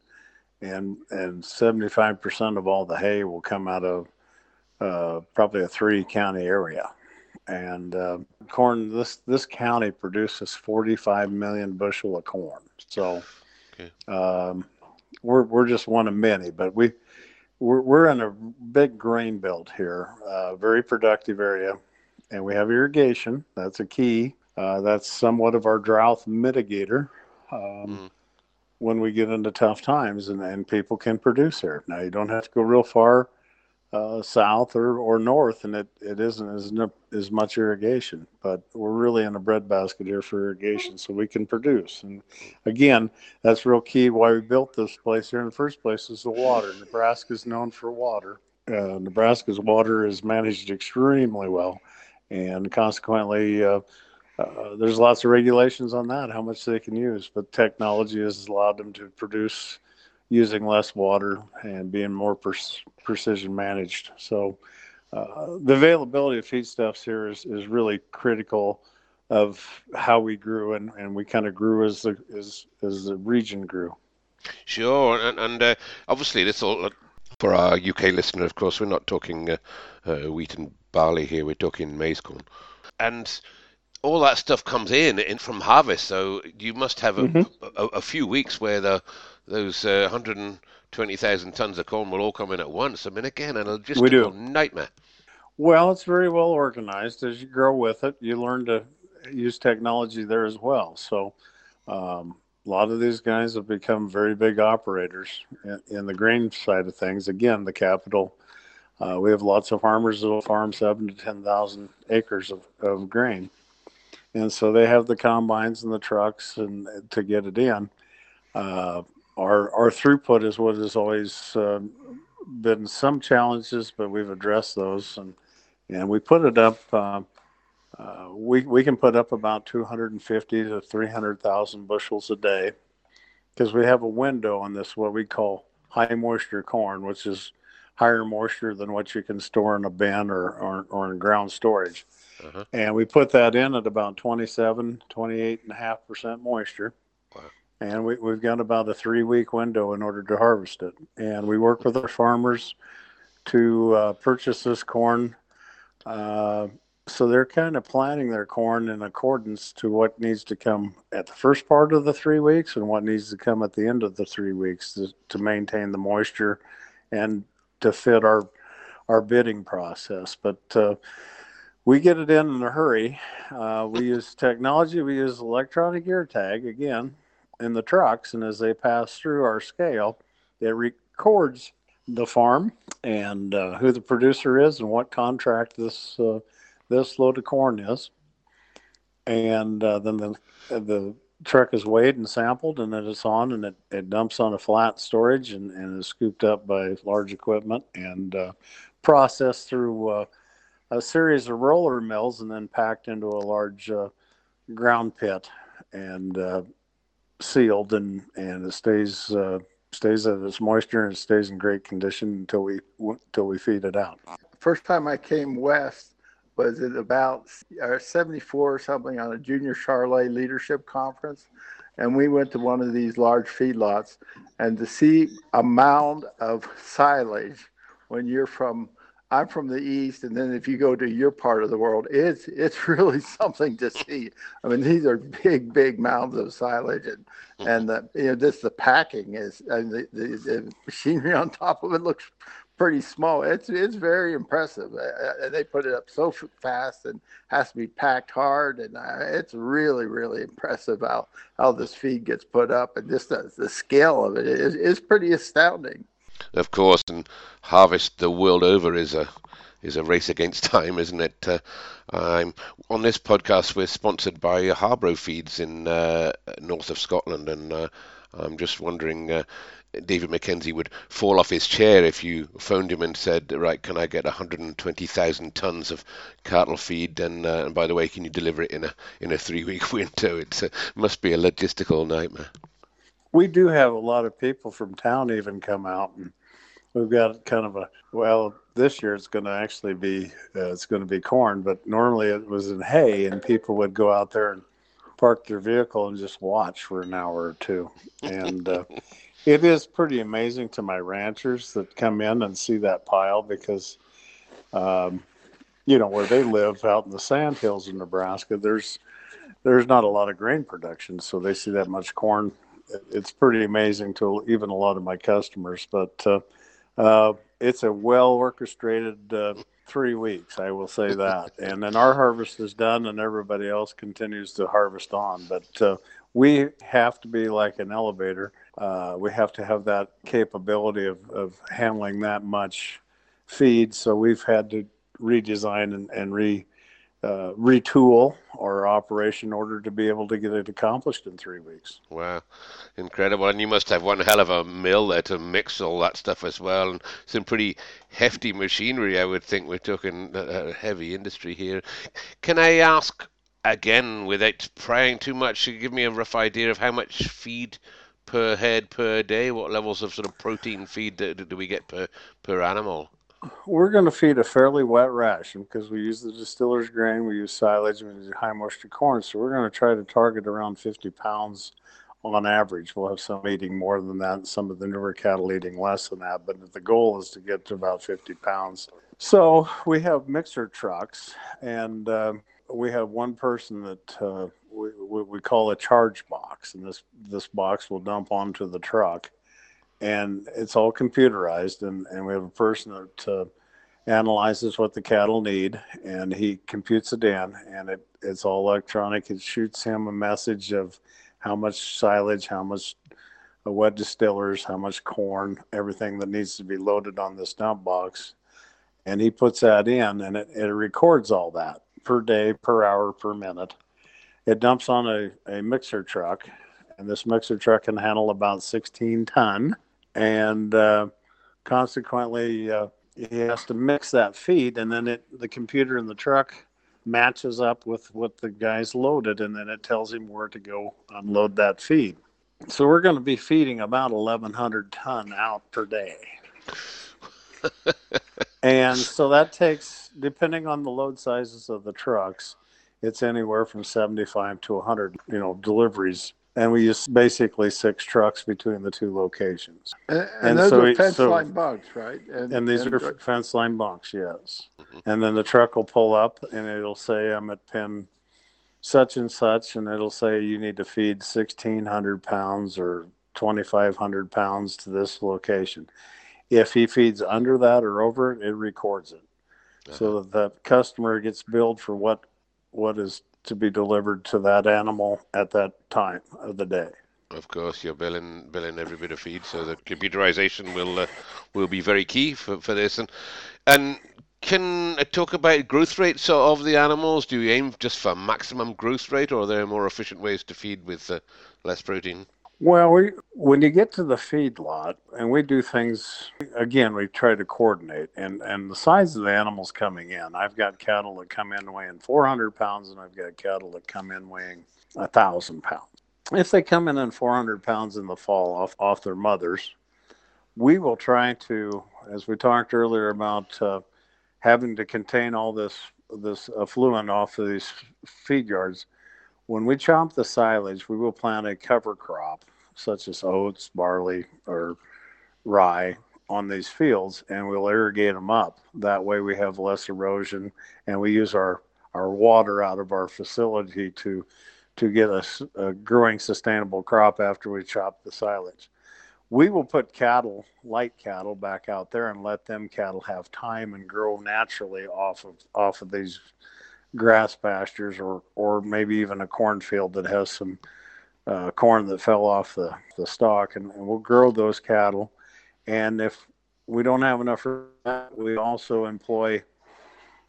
C: and and seventy five percent of all the hay will come out of uh, probably a three county area and uh, corn. This this county produces 45 million bushel of corn. So okay. um, we're we're just one of many, but we we're we're in a big grain belt here, uh, very productive area, and we have irrigation. That's a key. Uh, that's somewhat of our drought mitigator. Um, mm. When we get into tough times and, and people can produce here. Now, you don't have to go real far uh, south or, or north, and it, it isn't as, as much irrigation. But we're really in a breadbasket here for irrigation, so we can produce. And again, that's real key. Why we built this place here in the first place is the water. Nebraska is known for water. Uh, Nebraska's water is managed extremely well, and consequently, uh, uh, there's lots of regulations on that, how much they can use. But technology has allowed them to produce using less water and being more per- precision managed. So uh, the availability of feedstuffs here is, is really critical of how we grew and, and we kind of grew as the as, as the region grew.
A: Sure, and, and uh, obviously this all for our UK listener, of course, we're not talking uh, uh, wheat and barley here. We're talking maize corn, and all that stuff comes in, in from harvest. So you must have a, mm-hmm. a, a few weeks where the those uh, 120,000 tons of corn will all come in at once. I mean, again, an logistical nightmare.
C: Well, it's very well organized. As you grow with it, you learn to use technology there as well. So, um, a lot of these guys have become very big operators in, in the grain side of things. Again, the capital. Uh, we have lots of farmers that will farm seven to ten thousand acres of, of grain, and so they have the combines and the trucks and to get it in. Uh, our our throughput is what has always uh, been some challenges, but we've addressed those, and and we put it up. Uh, uh, we we can put up about 250 to 300,000 bushels a day because we have a window on this what we call high moisture corn, which is higher moisture than what you can store in a bin or or, or in ground storage. Uh-huh. And we put that in at about 27, 28 and a half percent moisture and we, we've got about a three week window in order to harvest it. And we work with our farmers to uh, purchase this corn. Uh, so they're kind of planting their corn in accordance to what needs to come at the first part of the three weeks and what needs to come at the end of the three weeks to, to maintain the moisture and to fit our our bidding process. But uh, we get it in in a hurry. Uh, we use technology. We use electronic ear tag again in the trucks, and as they pass through our scale, it records the farm and uh, who the producer is and what contract this uh, this load of corn is, and uh, then the the truck is weighed and sampled, and then it's on and it, it dumps on a flat storage and, and is scooped up by large equipment and uh, processed through uh, a series of roller mills and then packed into a large uh, ground pit. And sealed and and it stays uh, stays at its moisture and stays in great condition until we until we feed it out.
B: First time I came west was it about uh, 74 or something on a junior Charolais leadership conference. And we went to one of these large feedlots and to see a mound of silage when you're from I'm from the east, and then if you go to your part of the world, it's it's really something to see. I mean, these are big, big mounds of silage, and and the you know this the packing is and the, the, the machinery on top of it looks pretty small. It's it's very impressive. Uh, they put it up so fast and has to be packed hard, and uh, it's really really impressive how how this feed gets put up, and just the, the scale of it is is pretty astounding
A: of course, and harvest the world over is a is a race against time, isn't it? Uh, I'm on this podcast. We're sponsored by Harbro Feeds in uh, north of Scotland, and uh, I'm just wondering. Uh, David McKenzie would fall off his chair if you phoned him and said, "Right, can I get 120,000 tons of cattle feed? And, uh, and by the way, can you deliver it in a in a three-week window? It must be a logistical nightmare."
C: We do have a lot of people from town even come out and we've got kind of a well this year it's going to actually be uh, it's going to be corn but normally it was in hay and people would go out there and park their vehicle and just watch for an hour or two. And uh, it is pretty amazing to my ranchers that come in and see that pile because um, you know where they live out in the sand hills in nebraska there's there's not a lot of grain production so they see that much corn it's pretty amazing to even a lot of my customers. But uh, uh, it's a well orchestrated uh, three weeks, I will say that. And then our harvest is done, and everybody else continues to harvest on. But uh, we have to be like an elevator. Uh, we have to have that capability of, of handling that much feed. So we've had to redesign and, and re uh, retool our operation in order to be able to get it accomplished in three weeks.
A: Wow, incredible! And you must have one hell of a mill there to mix all that stuff as well, and some pretty hefty machinery. I would think we're talking heavy industry here. Can I ask again, without prying too much, to give me a rough idea of how much feed? Per head per day, what levels of sort of protein feed do, do we get per per animal?
C: We're going to feed a fairly wet ration because we use the distiller's grain, we use silage, we use high moisture corn. So we're going to try to target around 50 pounds on average. We'll have some eating more than that, and some of the newer cattle eating less than that. But the goal is to get to about 50 pounds. So we have mixer trucks, and uh, we have one person that uh, we, we call a charge box, and this this box will dump onto the truck and it's all computerized and, and we have a person that uh, analyzes what the cattle need and he computes it in and it, it's all electronic. It shoots him a message of how much silage how much uh, wet distillers how much corn everything that needs to be loaded on this dump box and he puts that in and it, it records all that per day per hour per minute. It dumps on a, a mixer truck and this mixer truck can handle about 16 ton and uh, consequently uh, he has to mix that feed, and then it the computer in the truck matches up with what the guy's loaded, and then it tells him where to go unload that feed. So we're going to be feeding about 1,100 ton out per day. and so that takes, depending on the load sizes of the trucks, it's anywhere from 75 to 100, you know, deliveries and we use basically six trucks between the two locations.
B: And, and, and those so are fence so, line bunks, right?
C: And, and these are fence line bunks, yes. Mm-hmm. And then the truck will pull up and it'll say, I'm at pin such and such, and it'll say you need to feed 1,600 pounds or 2,500 pounds to this location. If he feeds under that or over it, it records it. Uh-huh. So that the customer gets billed for what what is to be delivered to that animal at that time of the day.
A: Of course, you're billing billing every bit of feed, so the computerization will uh, will be very key for, for this. And and can I talk about growth rates of the animals? Do you aim just for maximum growth rate, or are there more efficient ways to feed with uh, less protein?
C: Well, we when you get to the feedlot, and we do things again, we try to coordinate, and and the size of the animals coming in. I've got cattle that come in weighing 400 pounds, and I've got cattle that come in weighing a thousand pounds. If they come in at 400 pounds in the fall off off their mothers, we will try to, as we talked earlier about uh, having to contain all this this effluent off of these feed yards when we chop the silage, we will plant a cover crop such as oats, barley, or rye on these fields, and we'll irrigate them up. That way, we have less erosion, and we use our our water out of our facility to to get a, a growing sustainable crop after we chop the silage. We will put cattle, light cattle, back out there and let them cattle have time and grow naturally off of off of these grass pastures or or maybe even a cornfield that has some uh, corn that fell off the, the stalk and, and, we'll grow those cattle. And if we don't have enough that, we also employ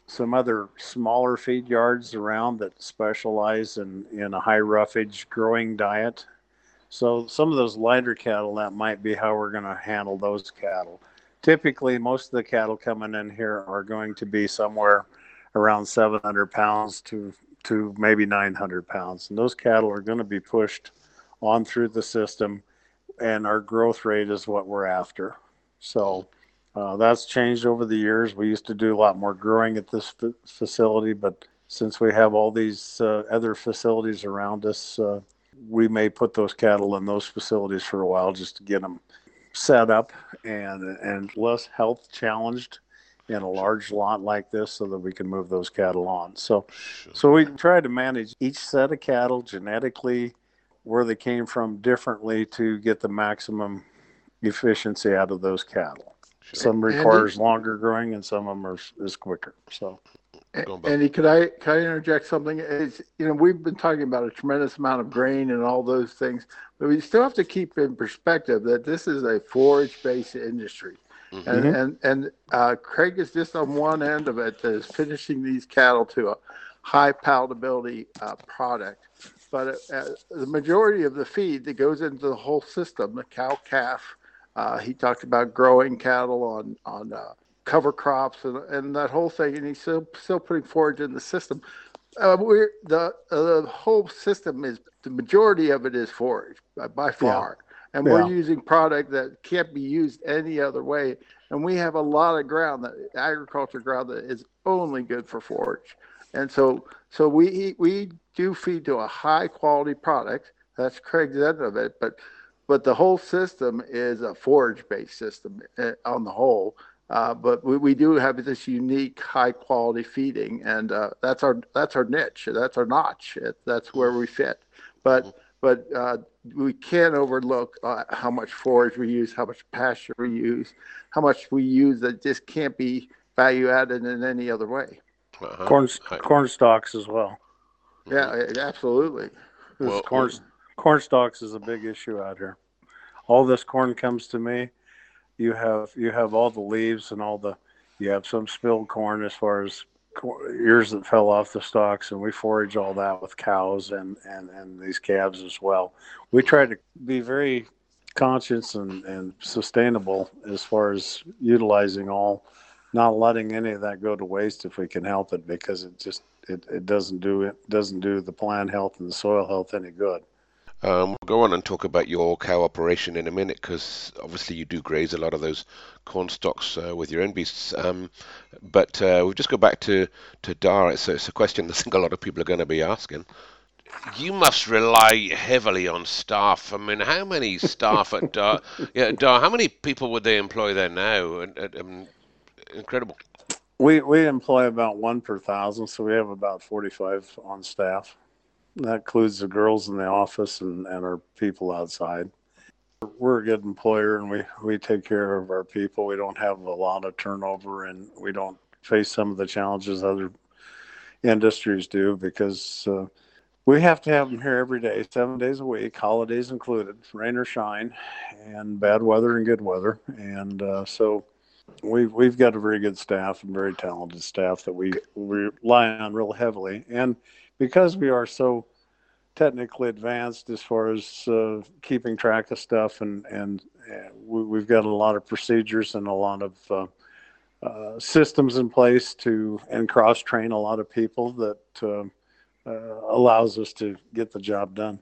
C: some other smaller feed yards around that specialize in, in a high roughage growing diet. So some of those lighter cattle that might be how we're going to handle those cattle. Typically most of the cattle coming in here are going to be somewhere around 700 pounds to to maybe 900 pounds, and those cattle are going to be pushed on through the system, and our growth rate is what we're after. So uh, that's changed over the years. We used to do a lot more growing at this f- facility, but since we have all these uh, other facilities around us, uh, we may put those cattle in those facilities for a while just to get them set up and and less health challenged in a large lot like this so that we can move those cattle on. So, sure. so we try to manage each set of cattle genetically, where they came from differently to get the maximum efficiency out of those cattle. Sure. Some requires Andy, longer growing, and some of them are is quicker. So,
B: Andy, could I could I interject something? It's, you know, we've been talking about a tremendous amount of grain and all those things, but we still have to keep in perspective that this is a forage-based industry. Mm-hmm. And and, and uh, Craig is just on one end of it that is finishing these cattle to a high palatability uh, product. But uh, the majority of the feed that goes into the whole system, the cow calf, uh, he talked about growing cattle on on uh, cover crops and, and that whole thing, and he's still still putting forage in the system. Uh, we're the the whole system is the majority of it is forage by, by far and yeah. we're using product that can't be used any other way. And we have a lot of ground that agriculture ground that is only good for forage. And so, so we we do feed to a high quality product. That's Craig's end of it, but but the whole system is a forage based system eh, on the whole. Uh, but we, we do have this unique high quality feeding, and uh, that's our that's our niche. That's our notch. It, that's where we fit. But but uh, we can't overlook uh, how much forage we use, how much pasture we use, how much we use that just can't be value added in any other way.
C: Uh-huh. Corn corn stalks as well.
B: Yeah, absolutely.
C: Well, corn corn stalks is a big issue out here. All this corn comes to me. You have you have all the leaves and all the you have some spilled corn as far as ears that fell off the stalks, and we forage all that with cows and, and, and these calves as well. We try to be very conscious and, and sustainable as far as utilizing all, not letting any of that go to waste if we can help it, because it just it, it doesn't do it doesn't do the plant health and the soil health any good.
A: Um, we'll go on and talk about your cow operation in a minute because obviously you do graze a lot of those corn stalks uh, with your own beasts. Um, but uh, we'll just go back to, to Darr. It's, it's a question I think a lot of people are going to be asking. You must rely heavily on staff. I mean, how many staff at Darr? Yeah, Darr. How many people would they employ there now? Um, incredible.
C: We we employ about one per thousand, so we have about forty five on staff. That includes the girls in the office and, and our people outside. We're a good employer and we, we take care of our people. We don't have a lot of turnover and we don't face some of the challenges other industries do because uh, we have to have them here every day, seven days a week, holidays included, rain or shine, and bad weather and good weather. And uh, so we've we've got a very good staff and very talented staff that we, we rely on real heavily. And because we are so technically advanced as far as uh, keeping track of stuff, and and uh, we, have got a lot of procedures and a lot of uh, uh, systems in place to and cross train a lot of people that uh, uh, allows us to get the job done.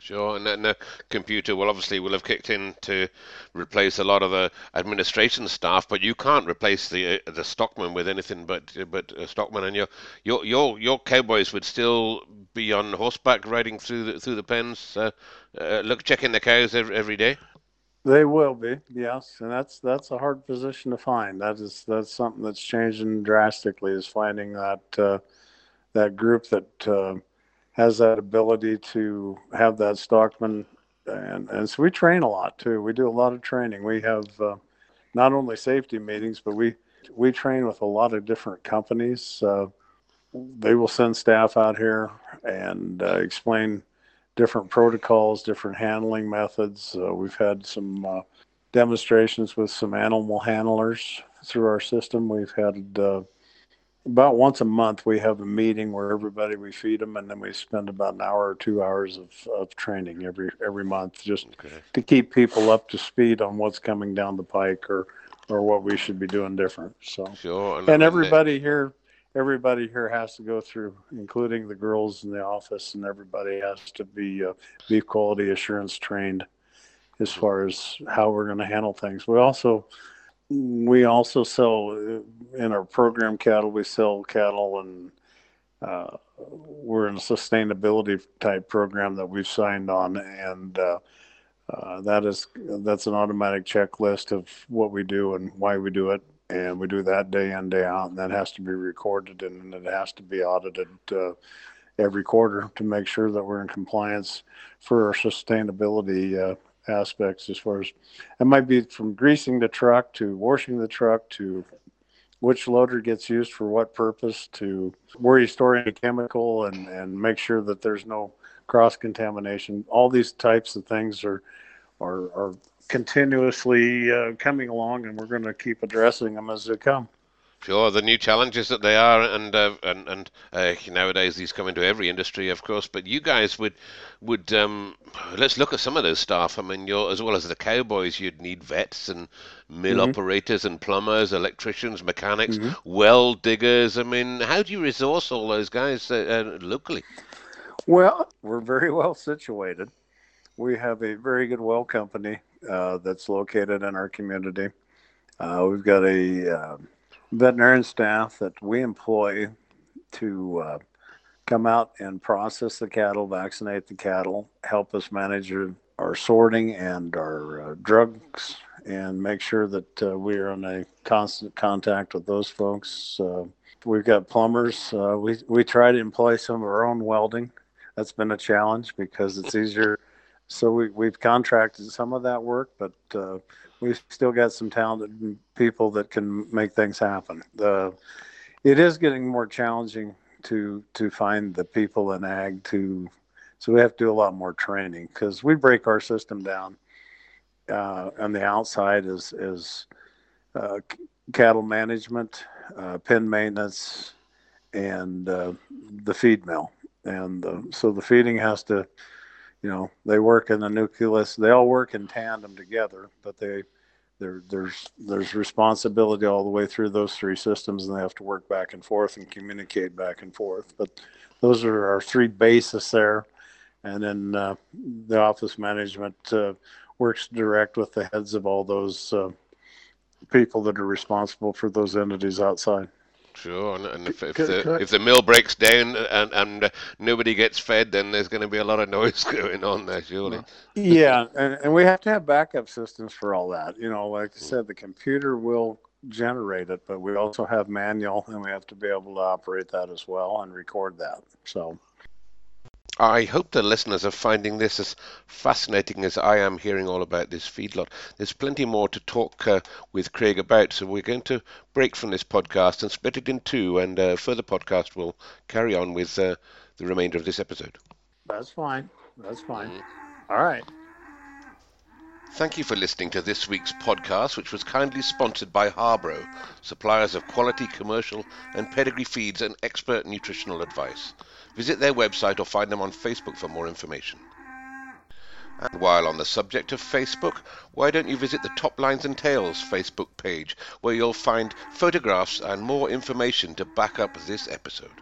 A: Sure, and then the computer will obviously will have kicked in to replace a lot of the administration staff, but you can't replace the uh, the stockman with anything but but a stockman, and your your your your cowboys would still be on horseback riding through the through the pens, uh, uh, look checking the cows every, every day.
C: They will be, yes, and that's that's a hard position to find. That is that's something that's changing drastically. Is finding that uh, that group that uh, has that ability to have that stockman, and and so we train a lot too. We do a lot of training. We have uh, not only safety meetings, but we we train with a lot of different companies. Uh, they will send staff out here and uh, explain different protocols, different handling methods. Uh, we've had some uh, demonstrations with some animal handlers through our system. We've had uh, about once a month we have a meeting where everybody we feed them and then we spend about an hour or two hours of, of training every every month just okay. to keep people up to speed on what's coming down the pike or or what we should be doing different so.
A: Sure
C: and, and everybody here everybody here has to go through including the girls in the office and everybody has to be uh, beef quality assurance trained as far as how we're going to handle things. We also we also sell uh, in our program cattle. We sell cattle, and uh, we're in a sustainability type program that we've signed on, and uh, uh, that is that's an automatic checklist of what we do and why we do it, and we do that day in day out, and that has to be recorded and it has to be audited uh, every quarter to make sure that we're in compliance for our sustainability uh, aspects as far as it might be from greasing the truck to washing the truck to which loader gets used for what purpose to where you store any chemical and, and make sure that there's no cross contamination. All these types of things are are, are continuously uh, coming along, and we're going to keep addressing them as they come.
A: Sure, the new challenges that they are, and uh, and and uh, nowadays these come into every industry, of course. But you guys would would um, let's look at some of those staff. I mean, you're as well as the cowboys, you'd need vets and mill mm-hmm. operators and plumbers, electricians, mechanics, mm-hmm. well diggers. I mean, how do you resource all those guys uh, uh locally?
C: Well, we're very well situated. We have a very good well company uh, that's located in our community. Uh, we've got a um, veterinarian staff that we employ to uh, come out and process the cattle, vaccinate the cattle, help us manage our sorting and our uh, drugs, and make sure that uh, we are in a constant contact with those folks. We've got plumbers. Uh, we we try to employ some of our own welding. That's been a challenge because it's easier. So we we've contracted some of that work, but uh, we've still got some talented people that can make things happen. The it is getting more challenging to to find the people in ag to so we have to do a lot more training because we break our system down uh, on the outside is is uh, cattle management, uh, pen maintenance, and uh, the feed mill. And so the feeding has to you know they work in the nucleus they all work in tandem together but they there there's there's responsibility all the way through those three systems and they have to work back and forth and communicate back and forth. But those are our three bases there. And then uh, the office management uh, works direct with the heads of all those uh, people that are responsible for those entities outside
A: Sure, and, and if, if the if the mill breaks down and and uh, nobody gets fed, then there's going to be a lot of noise going on there, surely.
C: Yeah, and, and we have to have backup systems for all that. You know, like I said, the computer will generate it, but we also have manual, and we have to be able to operate that as well and record that. So
A: I hope the listeners are finding this as fascinating as I am hearing all about this feedlot. There's plenty more to talk uh, with Craig about, so we're going to break from this podcast and split it in two, and uh, further podcast will carry on with uh, the remainder of this episode.
C: That's fine. That's fine. Mm-hmm. All right.
A: Thank you for listening to this week's podcast, which was kindly sponsored by Harbro, suppliers of quality commercial and pedigree feeds and expert nutritional advice. Visit their website or find them on Facebook for more information. And while on the subject of Facebook, why don't you visit the Top Lines and Tails Facebook page, where you'll find photographs and more information to back up this episode.